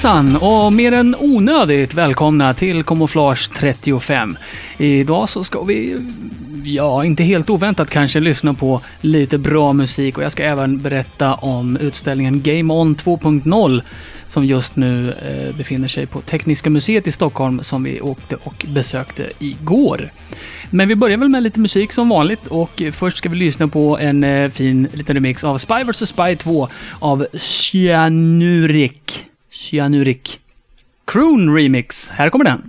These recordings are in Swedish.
Hejsan och mer än onödigt välkomna till Kamouflage 35. Idag så ska vi, ja inte helt oväntat kanske, lyssna på lite bra musik och jag ska även berätta om utställningen Game On 2.0 som just nu eh, befinner sig på Tekniska museet i Stockholm som vi åkte och besökte igår. Men vi börjar väl med lite musik som vanligt och först ska vi lyssna på en eh, fin liten remix av Spy vs Spy 2 av Cyanurik. Cyanurik. Croon Remix. Här kommer den.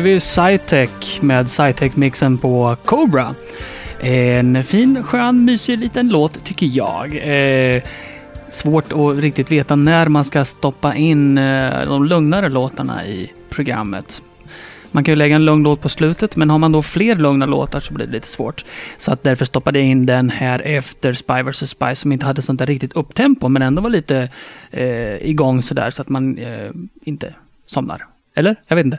Hörde vi SciTech med SciTech-mixen på Cobra. En fin, skön, mysig liten låt tycker jag. Eh, svårt att riktigt veta när man ska stoppa in eh, de lugnare låtarna i programmet. Man kan ju lägga en lugn låt på slutet, men har man då fler lugna låtar så blir det lite svårt. Så att därför stoppade jag in den här efter Spy vs Spy som inte hade sånt där riktigt upptempo, men ändå var lite eh, igång sådär så att man eh, inte somnar. Eller? Jag vet inte.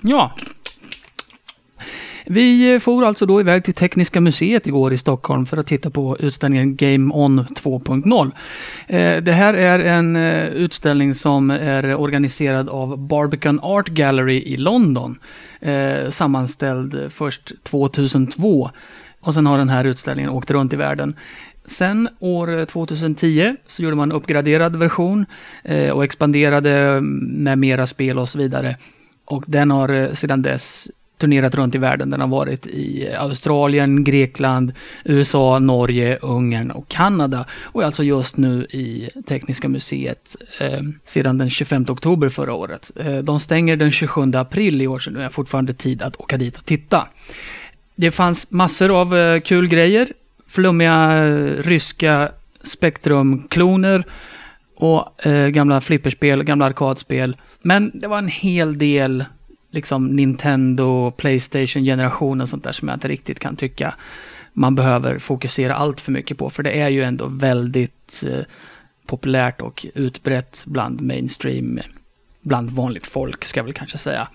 Ja, vi eh, for alltså då iväg till Tekniska museet igår i Stockholm för att titta på utställningen Game On 2.0. Eh, det här är en eh, utställning som är organiserad av Barbican Art Gallery i London. Sammanställd först 2002 och sen har den här utställningen åkt runt i världen. Sen år 2010 så gjorde man en uppgraderad version och expanderade med mera spel och så vidare. Och den har eh, sedan dess turnerat runt i världen. Den har varit i eh, Australien, Grekland, USA, Norge, Ungern och Kanada. Och är alltså just nu i Tekniska museet eh, sedan den 25 oktober förra året. Eh, de stänger den 27 april i år, så nu är fortfarande tid att åka dit och titta. Det fanns massor av eh, kul grejer. Flummiga eh, ryska spektrumkloner och eh, gamla flipperspel, gamla arkadspel. Men det var en hel del liksom Nintendo, Playstation-generationen och sånt där som jag inte riktigt kan tycka man behöver fokusera allt för mycket på. För det är ju ändå väldigt eh, populärt och utbrett bland mainstream, bland vanligt folk ska jag väl kanske säga.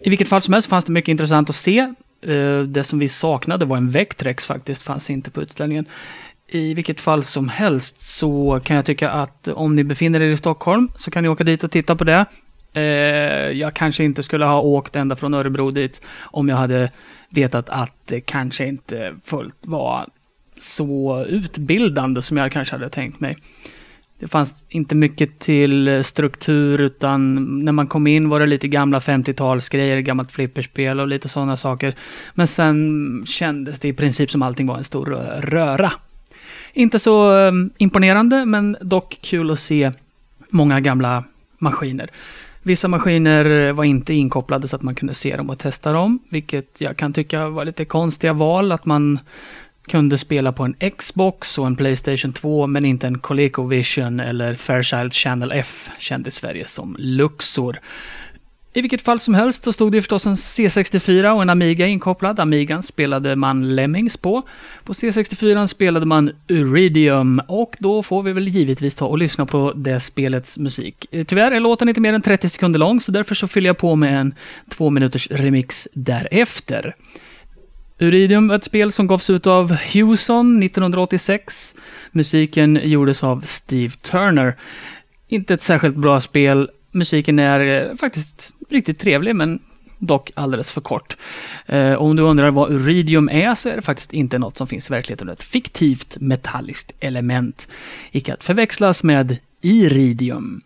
I vilket fall som helst fanns det mycket intressant att se. Eh, det som vi saknade var en Vectrex faktiskt, fanns inte på utställningen. I vilket fall som helst så kan jag tycka att om ni befinner er i Stockholm så kan ni åka dit och titta på det. Eh, jag kanske inte skulle ha åkt ända från Örebro dit om jag hade vetat att det kanske inte fullt var så utbildande som jag kanske hade tänkt mig. Det fanns inte mycket till struktur utan när man kom in var det lite gamla 50-talsgrejer, gammalt flipperspel och lite sådana saker. Men sen kändes det i princip som allting var en stor röra. Inte så eh, imponerande men dock kul att se många gamla maskiner. Vissa maskiner var inte inkopplade så att man kunde se dem och testa dem, vilket jag kan tycka var lite konstiga val, att man kunde spela på en Xbox och en Playstation 2 men inte en ColecoVision eller Fairchild Channel F, kände Sverige som Luxor. I vilket fall som helst så stod det förstås en C64 och en Amiga inkopplad. Amigan spelade man Lemmings på. På C64 spelade man Uridium och då får vi väl givetvis ta och lyssna på det spelets musik. Eh, tyvärr är låten inte mer än 30 sekunder lång så därför så fyller jag på med en två minuters remix därefter. Uridium var ett spel som gavs ut av Hewson 1986. Musiken gjordes av Steve Turner. Inte ett särskilt bra spel. Musiken är eh, faktiskt riktigt trevlig men dock alldeles för kort. Eh, om du undrar vad uridium är så är det faktiskt inte något som finns i verkligheten. Ett fiktivt metalliskt element. Icke att förväxlas med iridium.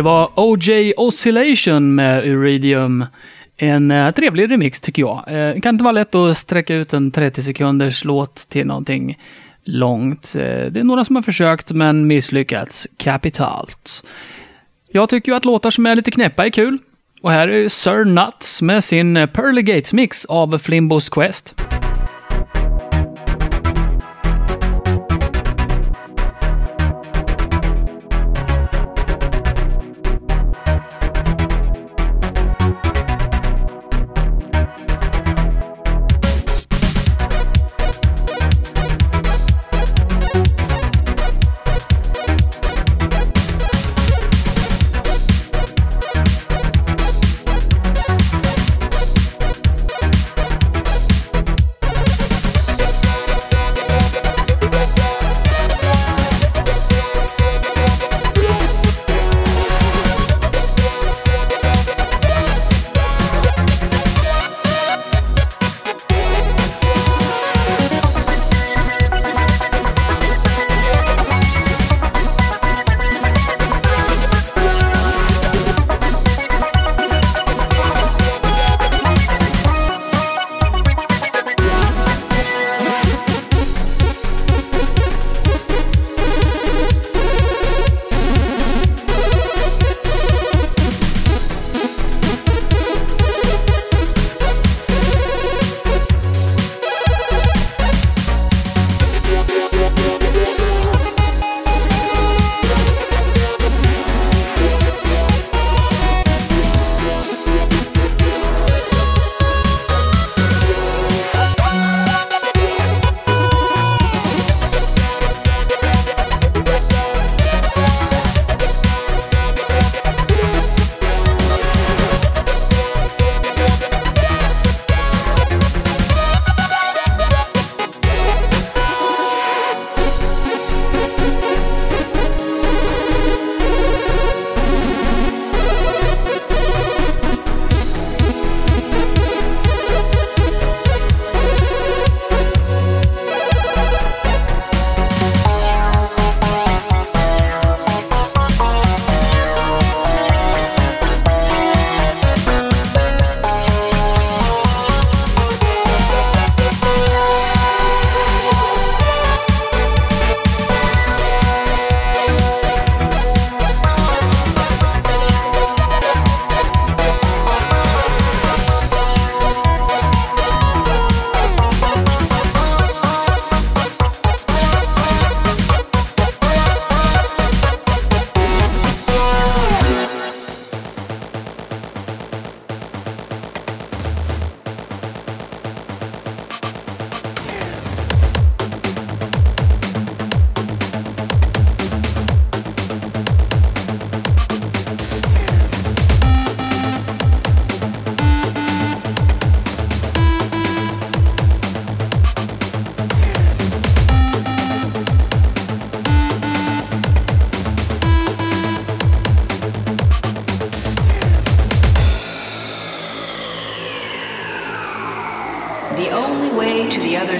Det var OJ Oscillation med Iridium. En uh, trevlig remix tycker jag. Uh, kan inte vara lätt att sträcka ut en 30 sekunders låt till någonting långt. Uh, det är några som har försökt men misslyckats kapitalt. Jag tycker ju att låtar som är lite knäppa är kul. Och här är Sir Nuts med sin Pearly Gates-mix av Flimbos Quest.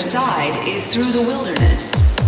other side is through the wilderness.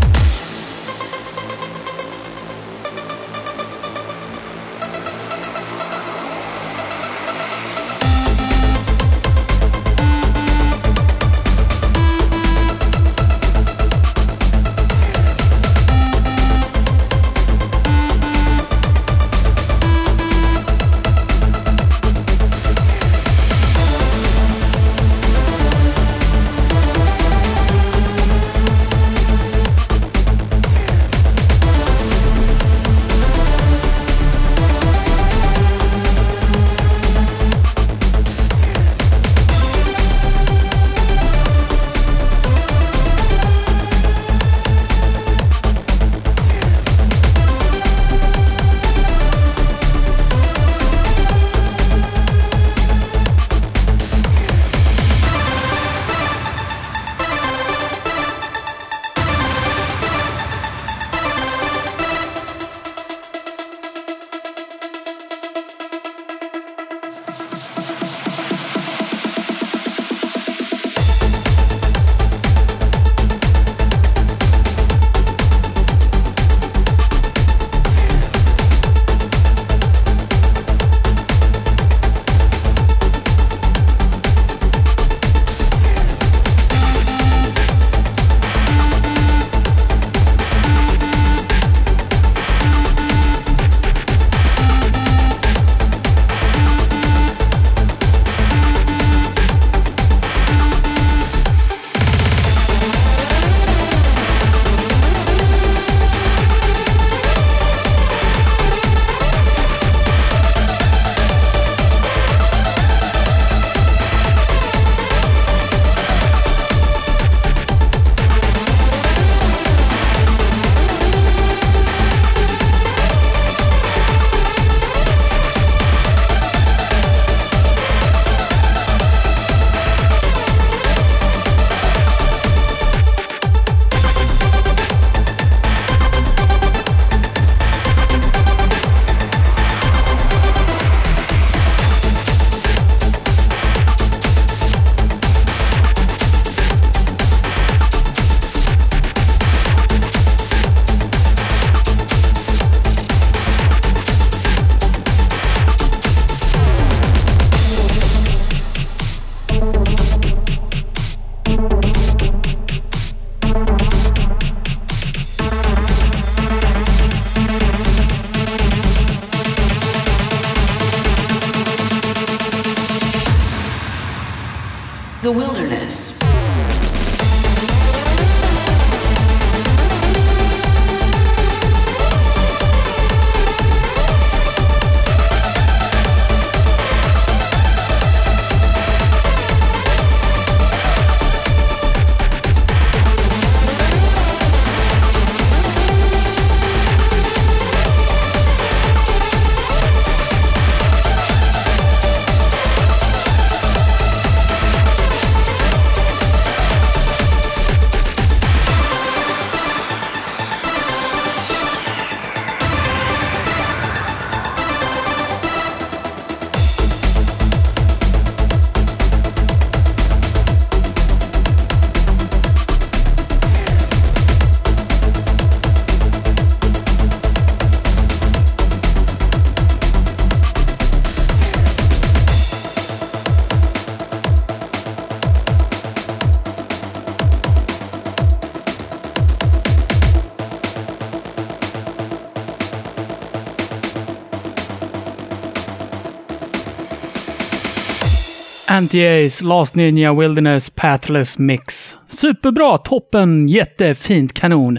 MTA's Last Ninja, Wilderness, Pathless Mix. Superbra, toppen, jättefint, kanon.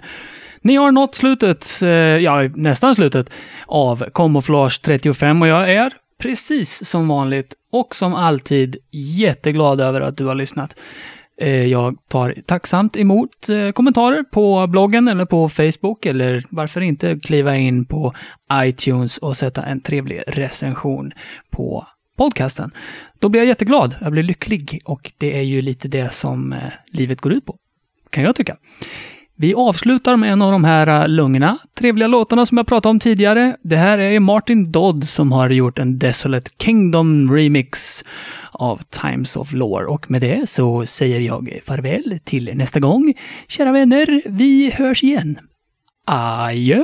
Ni har nått slutet, eh, ja nästan slutet, av Camouflage 35 och jag är precis som vanligt och som alltid jätteglad över att du har lyssnat. Eh, Jag tar tacksamt emot eh, kommentarer på bloggen eller på Facebook eller varför inte kliva in på iTunes och sätta en trevlig recension på podcasten. Då blir jag jätteglad, jag blir lycklig och det är ju lite det som eh, livet går ut på. Kan jag tycka. Vi avslutar med en av de här eh, lugna, trevliga låtarna som jag pratade om tidigare. Det här är Martin Dodd som har gjort en Desolate Kingdom remix av Times of Lore. Och med det så säger jag farväl till nästa gång. Kära vänner, vi hörs igen. Adjö!